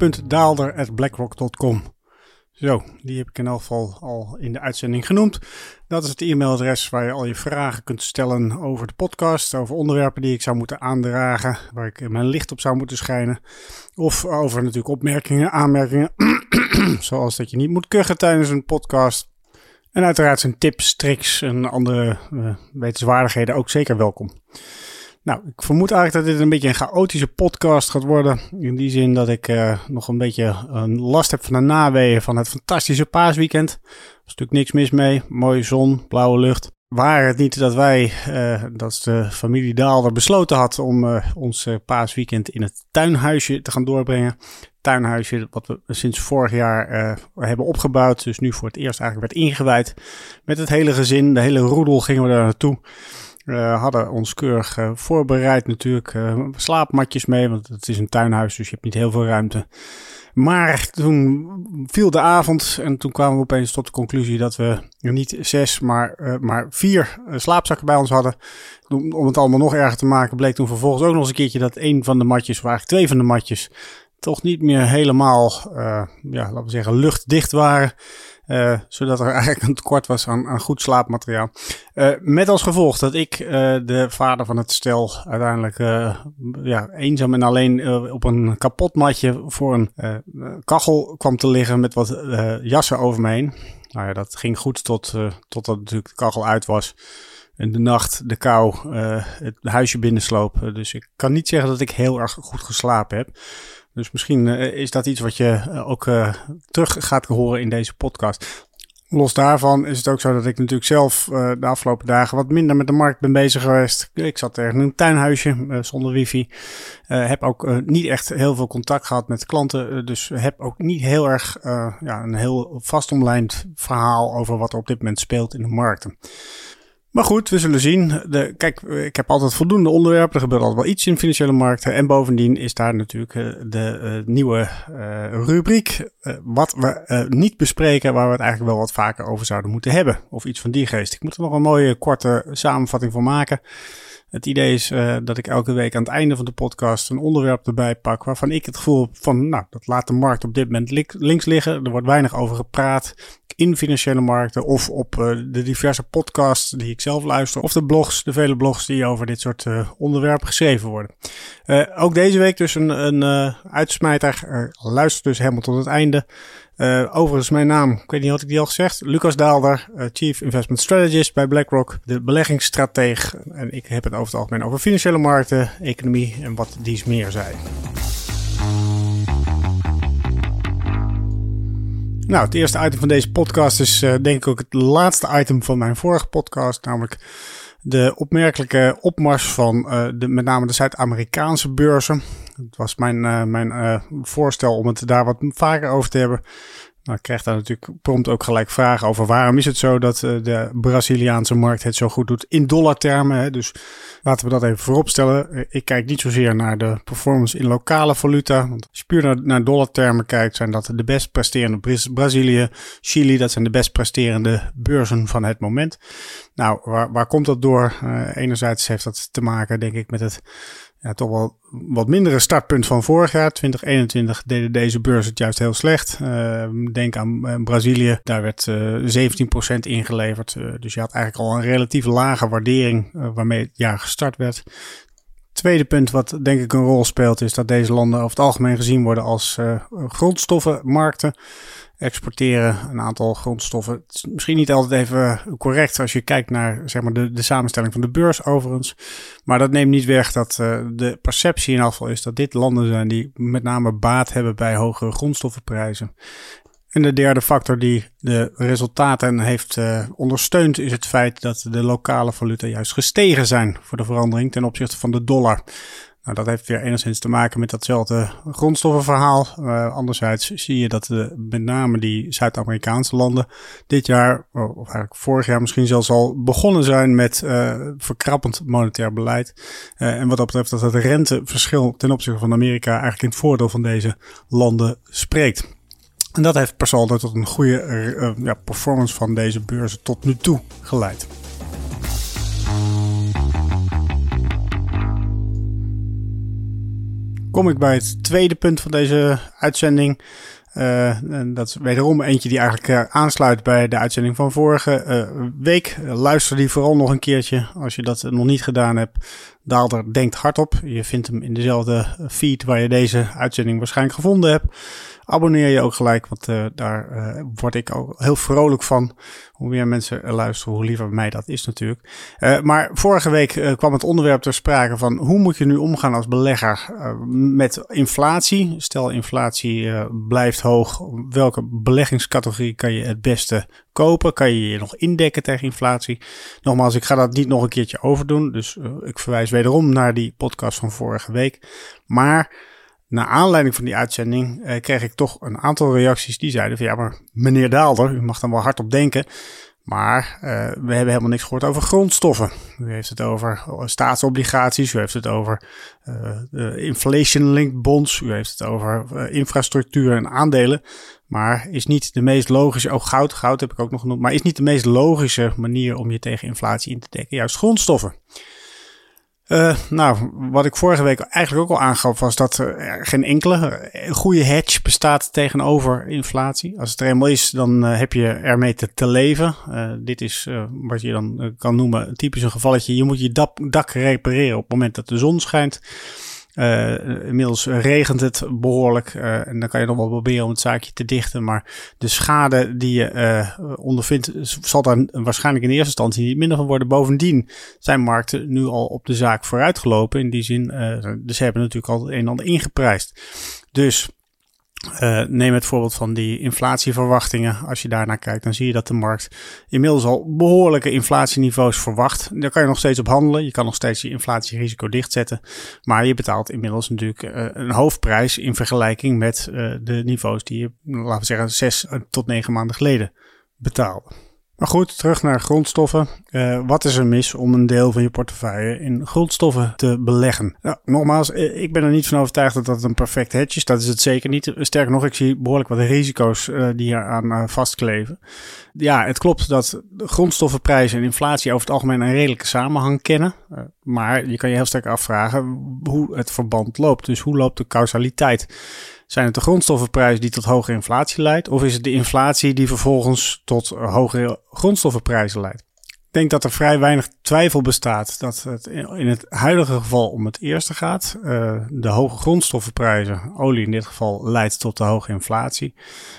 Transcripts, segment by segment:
vraag.daalder.blackrock.com. Zo, die heb ik in elk geval al in de uitzending genoemd. Dat is het e-mailadres waar je al je vragen kunt stellen over de podcast, over onderwerpen die ik zou moeten aandragen, waar ik mijn licht op zou moeten schijnen. Of over natuurlijk opmerkingen, aanmerkingen, zoals dat je niet moet kuchen tijdens een podcast. En uiteraard zijn tips, tricks en andere uh, wetenswaardigheden ook zeker welkom. Nou, ik vermoed eigenlijk dat dit een beetje een chaotische podcast gaat worden. In die zin dat ik uh, nog een beetje een last heb van de naweeën van het fantastische paasweekend. Er is natuurlijk niks mis mee. Mooie zon, blauwe lucht. Waar het niet dat wij, uh, dat de familie Daalder besloten had om ons paasweekend in het tuinhuisje te gaan doorbrengen. Tuinhuisje wat we sinds vorig jaar hebben opgebouwd. Dus nu voor het eerst eigenlijk werd ingewijd. Met het hele gezin, de hele roedel gingen we daar naartoe. We hadden ons keurig uh, voorbereid natuurlijk. Uh, slaapmatjes mee, want het is een tuinhuis, dus je hebt niet heel veel ruimte. Maar toen viel de avond en toen kwamen we opeens tot de conclusie dat we niet zes, maar, uh, maar vier slaapzakken bij ons hadden. Om, het allemaal nog erger te maken, bleek toen vervolgens ook nog eens een keertje dat een van de matjes, of eigenlijk twee van de matjes, toch niet meer helemaal, ja, laten we zeggen, luchtdicht waren. Uh, zodat er eigenlijk een tekort was aan, goed slaapmateriaal. Uh, met als gevolg dat ik, uh, de vader van het stel, uiteindelijk ja, eenzaam en alleen op een kapot matje voor een kachel kwam te liggen met wat jassen over me heen. Nou ja, dat ging goed tot, totdat natuurlijk de kachel uit was. En de nacht, de kou, het huisje binnensloop. dus ik kan niet zeggen dat ik heel erg goed geslapen heb. Dus misschien uh, is dat iets wat je uh, ook uh, terug gaat horen in deze podcast. Los daarvan is het ook zo dat ik natuurlijk zelf de afgelopen dagen wat minder met de markt ben bezig geweest. Ik zat ergens in een tuinhuisje zonder wifi. heb ook niet echt heel veel contact gehad met klanten. dus heb ook niet heel erg ja, een heel vastomlijnd verhaal over wat er op dit moment speelt in de markten. Maar goed, we zullen zien. De, kijk, ik heb altijd voldoende onderwerpen. Er gebeurt altijd wel iets in financiële markten. En bovendien is daar natuurlijk uh, de uh, nieuwe uh, rubriek. wat we niet bespreken, waar we het eigenlijk wel wat vaker over zouden moeten hebben. Of iets van die geest. Ik moet er nog een mooie korte samenvatting van maken. Het idee is uh, dat ik elke week aan het einde van de podcast een onderwerp erbij pak waarvan ik het gevoel van, nou, dat laat de markt op dit moment li links liggen. Er wordt weinig over gepraat in financiële markten of op uh, de diverse podcasts die ik zelf luister of de blogs, de vele blogs die over dit soort uh, onderwerpen geschreven worden. ook deze week dus een, een uitsmijter. luister dus helemaal tot het einde. Uh, overigens, mijn naam, ik weet niet, had ik die al gezegd? Lucas Daalder, uh, Chief Investment Strategist bij BlackRock, de beleggingsstrateeg. En ik heb het over het algemeen over financiële markten, economie en wat dies meer zijn. Nou, het eerste item van deze podcast is uh, denk ik ook het laatste item van mijn vorige podcast, namelijk de opmerkelijke opmars van de, met name de Zuid-Amerikaanse beurzen. Het was mijn, uh, mijn uh, voorstel om het daar wat vaker over te hebben. Nou, ik krijg daar natuurlijk prompt ook gelijk vragen over waarom is het zo dat uh, de Braziliaanse markt het zo goed doet in dollartermen. Hè? Dus laten we dat even vooropstellen. Ik kijk niet zozeer naar de performance in lokale valuta. Want als je puur naar, naar dollartermen kijkt, zijn dat de best presterende Brazilië, Chili, dat zijn de best presterende beurzen van het moment. Nou, waar, waar komt dat door? Enerzijds heeft dat te maken, denk ik, met het ja, toch wel wat mindere startpunt van vorig jaar. 2021 deden deze beurs het juist heel slecht. Uh, denk aan uh, Brazilië, daar werd uh, eh, 17% ingeleverd. dus je had eigenlijk al een relatief lage waardering waarmee het jaar gestart werd. Tweede punt wat denk ik een rol speelt is dat deze landen over het algemeen gezien worden als grondstoffenmarkten exporteren een aantal grondstoffen. Het is misschien niet altijd even correct als je kijkt naar zeg maar, de, de samenstelling van de beurs overigens. Maar dat neemt niet weg dat uh, de perceptie in afval is dat dit landen zijn die met name baat hebben bij hogere grondstoffenprijzen. En de derde factor die de resultaten heeft uh, ondersteund is het feit dat de lokale valuta juist gestegen zijn voor de verandering ten opzichte van de dollar. Nou, dat heeft weer enigszins te maken met datzelfde grondstoffenverhaal. Uh, anderzijds zie je dat de, met name die Zuid-Amerikaanse landen dit jaar, of eigenlijk vorig jaar misschien zelfs al begonnen zijn met uh, verkrappend monetair beleid. Uh, en wat dat betreft dat het renteverschil ten opzichte van Amerika eigenlijk in het voordeel van deze landen spreekt. En dat heeft per saldo tot een goede ja, performance van deze beurzen tot nu toe geleid. Kom ik bij het tweede punt van deze uitzending. Uh, en dat is wederom eentje die eigenlijk uh, aansluit bij de uitzending van vorige uh, week. luister die vooral nog een keertje. Als je dat nog niet gedaan hebt, Daalder denkt hardop. Je vindt hem in dezelfde feed waar je deze uitzending waarschijnlijk gevonden hebt abonneer je ook gelijk, want uh, daar uh, word ik ook heel vrolijk van. Hoe meer mensen luisteren, hoe liever mij dat is natuurlijk. Maar vorige week kwam het onderwerp ter sprake van hoe moet je nu omgaan als belegger met inflatie. Stel inflatie blijft hoog, welke beleggingscategorie kan je het beste kopen? Kan je je nog indekken tegen inflatie? Nogmaals, ik ga dat niet nog een keertje overdoen, dus ik verwijs wederom naar die podcast van vorige week. Maar na aanleiding van die uitzending eh, kreeg ik toch een aantal reacties die zeiden van ja, maar meneer Daalder, u mag dan wel hardop denken. Maar uh, we hebben helemaal niks gehoord over grondstoffen. U heeft het over eh, staatsobligaties, u heeft het over uh, inflation-linked bonds, u heeft het over uh, infrastructuur en aandelen. Maar is niet de meest logische, oh goud, goud heb ik ook nog genoemd, maar is niet de meest logische manier om je tegen inflatie in te dekken, juist grondstoffen. Uh, nou, wat ik vorige week eigenlijk ook al aangaf, was dat er geen enkele goede hedge bestaat tegenover inflatie. Als het er eenmaal is, dan uh, heb je ermee te, te leven. Dit is wat je dan kan noemen typisch een gevalletje. Je moet je dak repareren op het moment dat de zon schijnt. Uh, inmiddels regent het behoorlijk uh, en dan kan je nog wel proberen om het zaakje te dichten. Maar de schade die je uh, ondervindt, zal daar waarschijnlijk in eerste instantie niet minder van worden. Bovendien zijn markten nu al op de zaak vooruitgelopen. In die zin, dus ze hebben natuurlijk al het een en ander ingeprijsd. Dus uh, neem het voorbeeld van die inflatieverwachtingen. Als je daarnaar kijkt, dan zie je dat de markt inmiddels al behoorlijke inflatieniveaus verwacht. Daar kan je nog steeds op handelen. Je kan nog steeds je inflatierisico dichtzetten. Maar je betaalt inmiddels natuurlijk uh, een hoofdprijs in vergelijking met uh, de niveaus die je, laten we zeggen, zes tot negen maanden geleden betaalde. Maar goed, terug naar grondstoffen. Uh, wat is er mis om een deel van je portefeuille in grondstoffen te beleggen? Nou, nogmaals, eh, ik ben er niet van overtuigd dat dat een perfect hedge is. Dat is het zeker niet. Sterker nog, ik zie behoorlijk wat risico's uh, die hier aan vastkleven. Ja, het klopt dat grondstoffenprijzen en inflatie over het algemeen een redelijke samenhang kennen. maar je kan je heel sterk afvragen hoe het verband loopt. Dus hoe loopt de causaliteit? Zijn het de grondstoffenprijs die tot hogere inflatie leidt? Of is het de inflatie die vervolgens tot hogere grondstoffenprijzen leidt? Denk dat er vrij weinig twijfel bestaat dat het in het huidige geval om het eerste gaat. Uh, de hoge grondstoffenprijzen, olie in dit geval, leidt tot de hoge inflatie.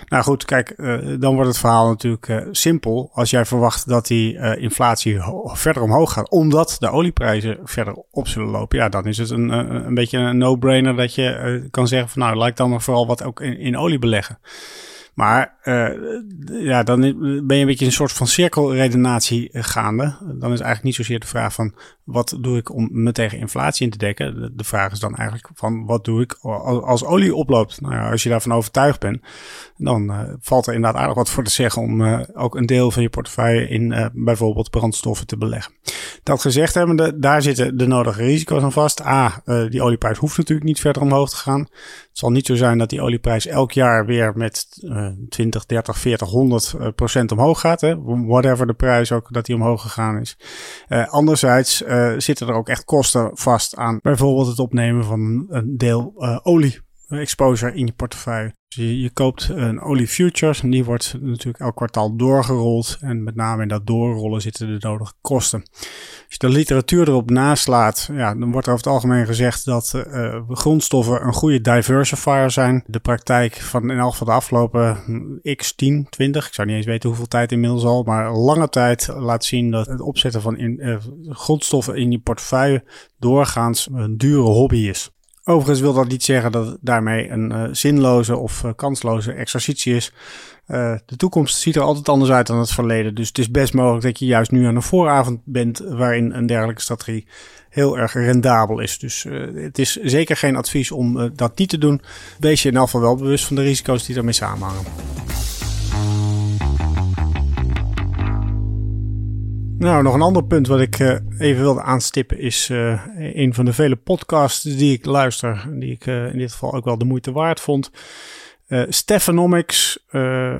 Nou goed, kijk, uh, dan wordt het verhaal natuurlijk uh, simpel. Als jij verwacht dat die inflatie verder omhoog gaat, omdat de olieprijzen verder op zullen lopen, ja, dan is het een, een beetje een no-brainer dat je kan zeggen van nou, ik dan maar vooral wat ook in olie beleggen. Maar uh, ja, dan ben je een beetje een soort van cirkelredenatie gaande. Dan is eigenlijk niet zozeer de vraag van wat doe ik om me tegen inflatie in te dekken. De, vraag is dan eigenlijk van wat doe ik als, olie oploopt. Nou ja, als je daarvan overtuigd bent, dan uh, valt er inderdaad aardig wat voor te zeggen om uh, ook een deel van je portefeuille in bijvoorbeeld brandstoffen te beleggen. Dat gezegd hebbende, daar zitten de nodige risico's aan vast. A, die olieprijs hoeft natuurlijk niet verder omhoog te gaan. Het zal niet zo zijn dat die olieprijs elk jaar weer met 20, 30, 40, 100 procent omhoog gaat. Hè? Whatever de prijs ook dat die omhoog gegaan is. Anderzijds zitten er ook echt kosten vast aan bijvoorbeeld het opnemen van een deel uh, olie exposure in je portefeuille. Dus je, koopt een olie futures en die wordt natuurlijk elk kwartaal doorgerold. En met name in dat doorrollen zitten de nodige kosten. Als je de literatuur erop naslaat, ja, dan wordt er over het algemeen gezegd dat uh, grondstoffen een goede diversifier zijn. De praktijk van in elk geval de afgelopen x 10, 20, ik zou niet eens weten hoeveel tijd inmiddels al, maar lange tijd laat zien dat het opzetten van in, uh, grondstoffen in je portefeuille doorgaans een dure hobby is. Overigens wil dat niet zeggen dat het daarmee een uh, zinloze of uh, kansloze exercitie is. Uh, de toekomst ziet er altijd anders uit dan het verleden. Dus het is best mogelijk dat je juist nu aan een vooravond bent waarin een dergelijke strategie heel erg rendabel is. Dus het is zeker geen advies om dat niet te doen. Wees je in elk geval wel bewust van de risico's die daarmee samenhangen. Nou, nog een ander punt wat ik uh, even wilde aanstippen is uh, een van de vele podcasts die ik luister, die ik uh, in dit geval ook wel de moeite waard vond. Stephanomics,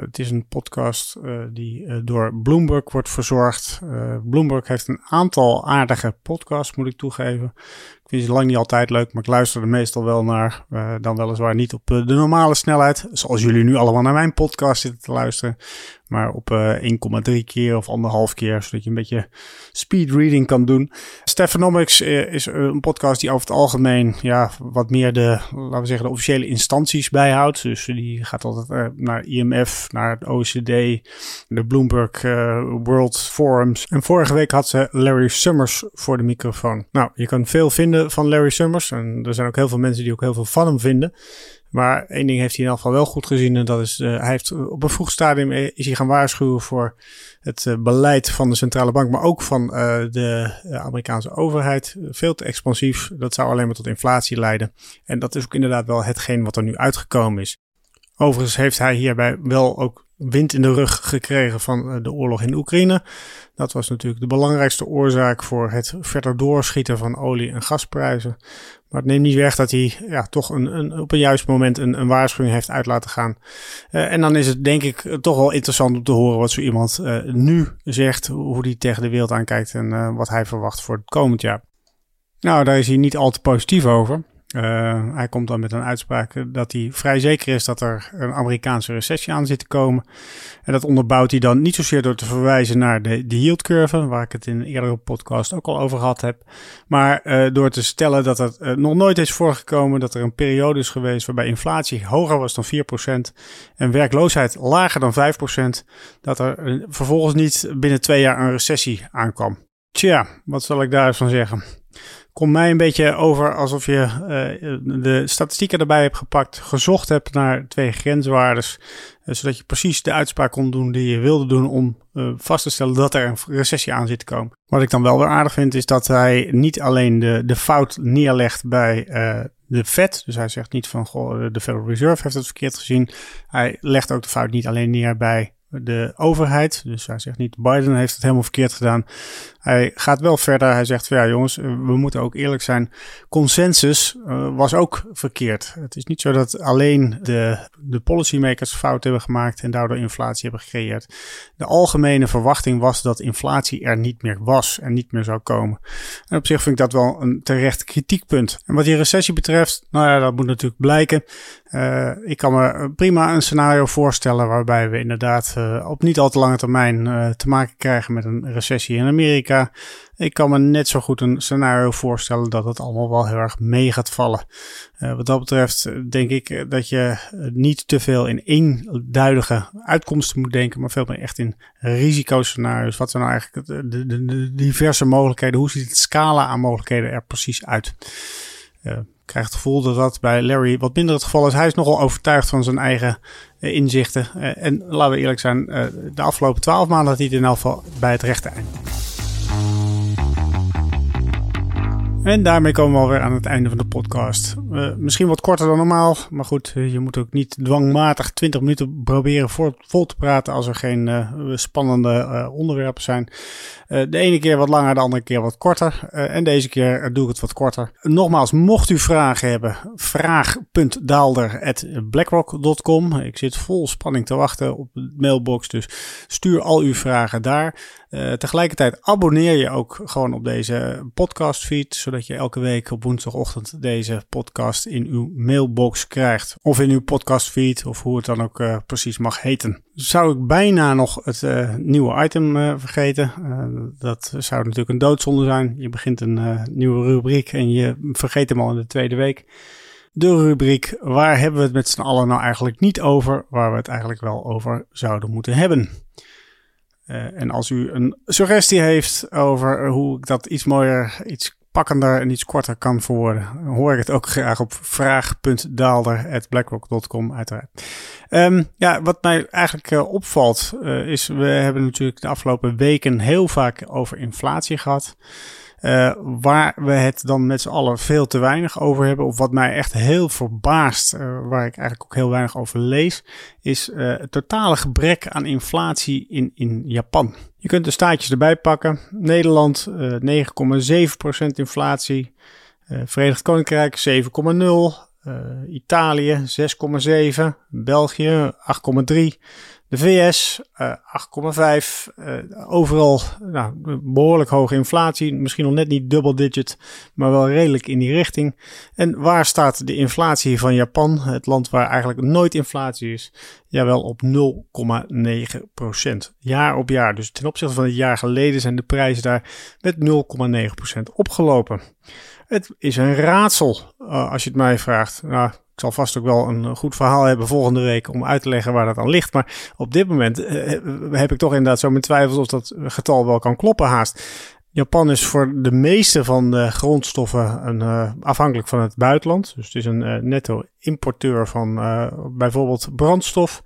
het is een podcast die door Bloomberg wordt verzorgd. Bloomberg heeft een aantal aardige podcasts, moet ik toegeven vind ze lang niet altijd leuk, maar ik luister er meestal wel naar. Uh, dan weliswaar niet op de normale snelheid, zoals jullie nu allemaal naar mijn podcast zitten te luisteren. Maar op uh, 1,3 keer of anderhalf keer, zodat je een beetje speed reading kan doen. Stephanomics is een podcast die over het algemeen ja, wat meer de, laten we zeggen, de officiële instanties bijhoudt. Dus die gaat altijd naar IMF, naar het OECD, de Bloomberg World Forums. En vorige week had ze Larry Summers voor de microfoon. Nou, je kan veel vinden van Larry Summers. En er zijn ook heel veel mensen die ook heel veel van hem vinden. Maar één ding heeft hij in elk geval wel goed gezien. En dat is, uh, hij heeft op een vroeg stadium is hij gaan waarschuwen voor het uh, beleid van de centrale bank, maar ook van de Amerikaanse overheid. Veel te expansief. Dat zou alleen maar tot inflatie leiden. En dat is ook inderdaad wel hetgeen wat er nu uitgekomen is. Overigens heeft hij hierbij wel ook wind in de rug gekregen van de oorlog in Oekraïne. Dat was natuurlijk de belangrijkste oorzaak voor het verder doorschieten van olie- en gasprijzen. Maar het neemt niet weg dat hij ja, toch een, een, op een juist moment een, een waarschuwing heeft uit laten gaan. Uh, en dan is het denk ik toch wel interessant om te horen wat zo iemand uh, nu zegt, hoe hij tegen de wereld aankijkt en wat hij verwacht voor het komend jaar. Nou, daar is hij niet al te positief over. Uh, hij komt dan met een uitspraak dat hij vrij zeker is dat er een Amerikaanse recessie aan zit te komen. En dat onderbouwt hij dan niet zozeer door te verwijzen naar de, de yield curve, waar ik het in een eerdere podcast ook al over gehad heb. Maar uh, door te stellen dat het uh, nog nooit is voorgekomen dat er een periode is geweest waarbij inflatie hoger was dan 4% en werkloosheid lager dan 5%, dat er vervolgens niet binnen twee jaar een recessie aankwam. Tja, wat zal ik daar eens van zeggen? Komt mij een beetje over alsof je uh, de statistieken erbij hebt gepakt, gezocht hebt naar twee grenswaardes, uh, zodat je precies de uitspraak kon doen die je wilde doen om uh, vast te stellen dat er een recessie aan zit te komen. Wat ik dan wel weer aardig vind is dat hij niet alleen de, de fout neerlegt bij de Fed, dus hij zegt niet van goh, de Federal Reserve heeft het verkeerd gezien. Hij legt ook de fout niet alleen neer bij de overheid. Dus hij zegt niet Biden heeft het helemaal verkeerd gedaan. Hij gaat wel verder. Hij zegt ja jongens, we moeten ook eerlijk zijn. Consensus uh, was ook verkeerd. Het is niet zo dat alleen de, de policymakers fout hebben gemaakt en daardoor inflatie hebben gecreëerd. De algemene verwachting was dat inflatie er niet meer was en niet meer zou komen. En op zich vind ik dat wel een terecht kritiekpunt. En wat die recessie betreft, nou ja, dat moet natuurlijk blijken. Uh, ik kan me prima een scenario voorstellen waarbij we inderdaad op niet al te lange termijn te maken krijgen met een recessie in Amerika. Ik kan me net zo goed een scenario voorstellen dat het allemaal wel heel erg mee gaat vallen. wat dat betreft denk ik dat je niet te veel in eenduidige uitkomsten moet denken, maar veel meer echt in risicoscenario's. Wat zijn nou eigenlijk de, diverse mogelijkheden? Hoe ziet het scala aan mogelijkheden er precies uit? krijg het gevoel dat dat bij Larry wat minder het geval is. Hij is nogal overtuigd van zijn eigen uh, inzichten. Uh, en laten we eerlijk zijn, uh, de afgelopen twaalf maanden had hij het in elk geval bij het rechte eind. En daarmee komen we alweer aan het einde van de podcast. Uh, misschien wat korter dan normaal, maar goed, je moet ook niet dwangmatig 20 minuten proberen vol te praten als er geen uh, spannende onderwerpen zijn. de ene keer wat langer, de andere keer wat korter. en deze keer doe ik het wat korter. Nogmaals, mocht u vragen hebben, vraag.daalder.blackrock.com. Ik zit vol spanning te wachten op de mailbox, dus stuur al uw vragen daar. tegelijkertijd abonneer je ook gewoon op deze podcastfeed zodat je elke week op woensdagochtend deze podcast in uw mailbox krijgt. Of in uw podcastfeed, of hoe het dan ook uh, precies mag heten. Zou ik bijna nog het uh, nieuwe item uh, vergeten. dat zou natuurlijk een doodzonde zijn. Je begint een nieuwe rubriek en je vergeet hem al in de tweede week. De rubriek Waar hebben we het met z'n allen nou eigenlijk niet over, waar we het eigenlijk wel over zouden moeten hebben. En als u een suggestie heeft over hoe ik dat iets mooier, iets pakkender en iets korter kan verwoorden, hoor ik het ook graag op vraag.daalder.blackrock.com uiteraard. Um, ja, wat mij eigenlijk uh, opvalt uh, is, we hebben natuurlijk de afgelopen weken heel vaak over inflatie gehad. Uh, waar we het dan met z'n allen veel te weinig over hebben, of wat mij echt heel verbaast, uh, waar ik eigenlijk ook heel weinig over lees, is uh, het totale gebrek aan inflatie in, in Japan. Je kunt de staatjes erbij pakken. Nederland 9,7% inflatie. Verenigd Koninkrijk 7,0%. Italië 6,7, België 8,3, de VS uh, 8,5. Uh, overal nou, behoorlijk hoge inflatie. Misschien nog net niet double digit, maar wel redelijk in die richting. En waar staat de inflatie van Japan? Het land waar eigenlijk nooit inflatie is. Jawel, op 0,9 procent. Jaar op jaar. Dus ten opzichte van het jaar geleden zijn de prijzen daar met 0,9 procent opgelopen. Het is een raadsel, uh, als je het mij vraagt. Nou, ik zal vast ook wel een goed verhaal hebben volgende week om uit te leggen waar dat aan ligt. Maar op dit moment uh, heb ik toch inderdaad zo mijn twijfels of dat getal wel kan kloppen haast. Japan is voor de meeste van de grondstoffen een, uh, afhankelijk van het buitenland. Dus het is een uh, netto importeur van bijvoorbeeld brandstof.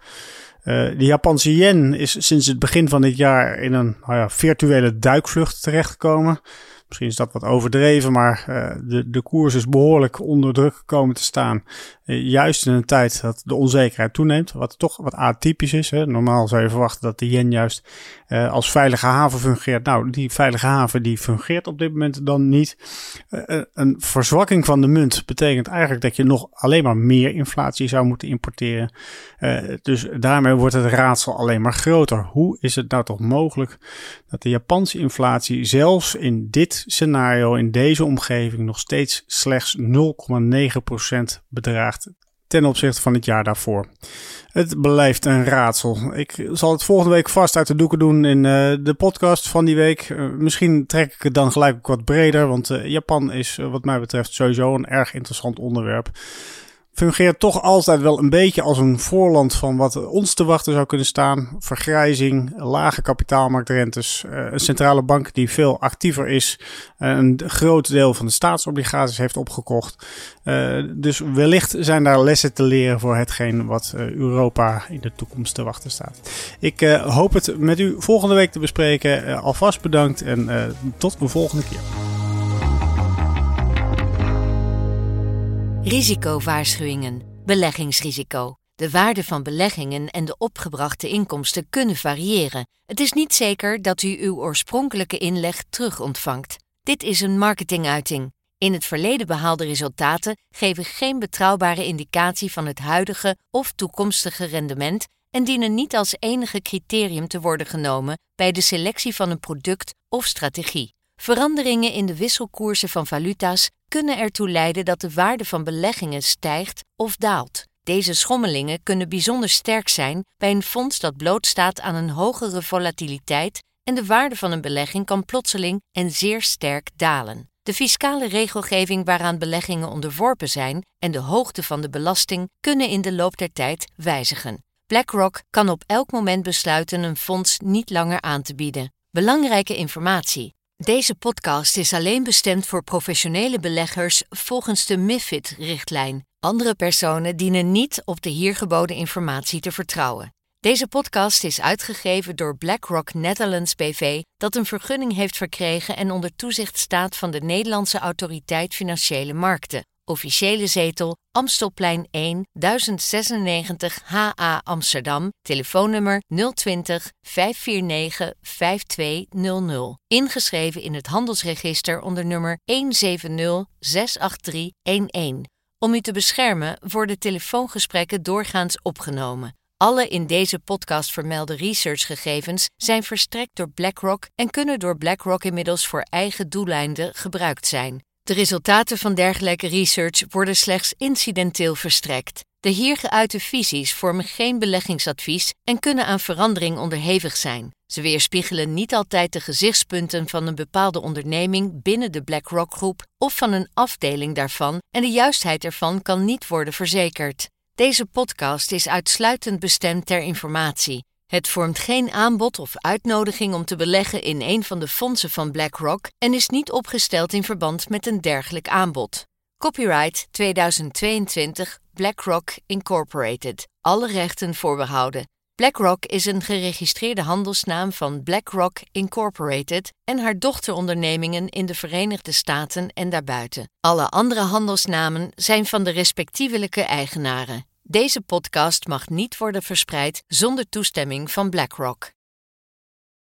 de Japanse yen is sinds het begin van dit jaar in een nou ja, virtuele duikvlucht terechtgekomen. Misschien is dat wat overdreven, maar uh, de, de koers is behoorlijk onder druk gekomen te staan. Uh, juist in een tijd dat de onzekerheid toeneemt, wat toch wat atypisch is. Hè. Normaal zou je verwachten dat de yen juist uh, als veilige haven fungeert. Nou, die veilige haven die fungeert op dit moment dan niet. een verzwakking van de munt betekent eigenlijk dat je nog alleen maar meer inflatie zou moeten importeren. dus daarmee wordt het raadsel alleen maar groter. Hoe is het nou toch mogelijk dat de Japanse inflatie zelfs in dit scenario, in deze omgeving, nog steeds slechts 0,9% bedraagt ten opzichte van het jaar daarvoor. Het blijft een raadsel. Ik zal het volgende week vast uit de doeken doen in uh, de podcast van die week. Uh, misschien trek ik het dan gelijk ook wat breder, want uh, Japan is wat mij betreft sowieso een erg interessant onderwerp fungeert toch altijd wel een beetje als een voorland van wat ons te wachten zou kunnen staan. Vergrijzing, lage kapitaalmarktrentes, uh, een centrale bank die veel actiever is, uh, een groot deel van de staatsobligaties heeft opgekocht. Uh, dus wellicht zijn daar lessen te leren voor hetgeen wat Europa in de toekomst te wachten staat. Ik hoop het met u volgende week te bespreken. alvast bedankt en tot een volgende keer. Risicowaarschuwingen. Beleggingsrisico. De waarde van beleggingen en de opgebrachte inkomsten kunnen variëren. Het is niet zeker dat u uw oorspronkelijke inleg terug ontvangt. Dit is een marketinguiting. In het verleden behaalde resultaten geven geen betrouwbare indicatie van het huidige of toekomstige rendement en dienen niet als enige criterium te worden genomen bij de selectie van een product of strategie. Veranderingen in de wisselkoersen van valuta's kunnen ertoe leiden dat de waarde van beleggingen stijgt of daalt. Deze schommelingen kunnen bijzonder sterk zijn bij een fonds dat blootstaat aan een hogere volatiliteit en de waarde van een belegging kan plotseling en zeer sterk dalen. De fiscale regelgeving waaraan beleggingen onderworpen zijn en de hoogte van de belasting kunnen in de loop der tijd wijzigen. BlackRock kan op elk moment besluiten een fonds niet langer aan te bieden. Belangrijke informatie. Deze podcast is alleen bestemd voor professionele beleggers volgens de MIFID-richtlijn. Andere personen dienen niet op de hier geboden informatie te vertrouwen. Deze podcast is uitgegeven door BlackRock Netherlands BV, dat een vergunning heeft verkregen en onder toezicht staat van de Nederlandse Autoriteit Financiële Markten. Officiële zetel Amstelplein 1 1096 HA Amsterdam. Telefoonnummer 020 549 5200. Ingeschreven in het handelsregister onder nummer 170 Om u te beschermen worden telefoongesprekken doorgaans opgenomen. Alle in deze podcast vermelde researchgegevens zijn verstrekt door BlackRock en kunnen door BlackRock inmiddels voor eigen doeleinden gebruikt zijn. De resultaten van dergelijke research worden slechts incidenteel verstrekt. De hier geuite visies vormen geen beleggingsadvies en kunnen aan verandering onderhevig zijn. Ze weerspiegelen niet altijd de gezichtspunten van een bepaalde onderneming binnen de BlackRock-groep of van een afdeling daarvan en de juistheid ervan kan niet worden verzekerd. Deze podcast is uitsluitend bestemd ter informatie. Het vormt geen aanbod of uitnodiging om te beleggen in een van de fondsen van BlackRock en is niet opgesteld in verband met een dergelijk aanbod. Copyright 2022 BlackRock Incorporated. Alle rechten voorbehouden. BlackRock is een geregistreerde handelsnaam van BlackRock Incorporated en haar dochterondernemingen in de Verenigde Staten en daarbuiten. Alle andere handelsnamen zijn van de respectievelijke eigenaren. Deze podcast mag niet worden verspreid zonder toestemming van BlackRock.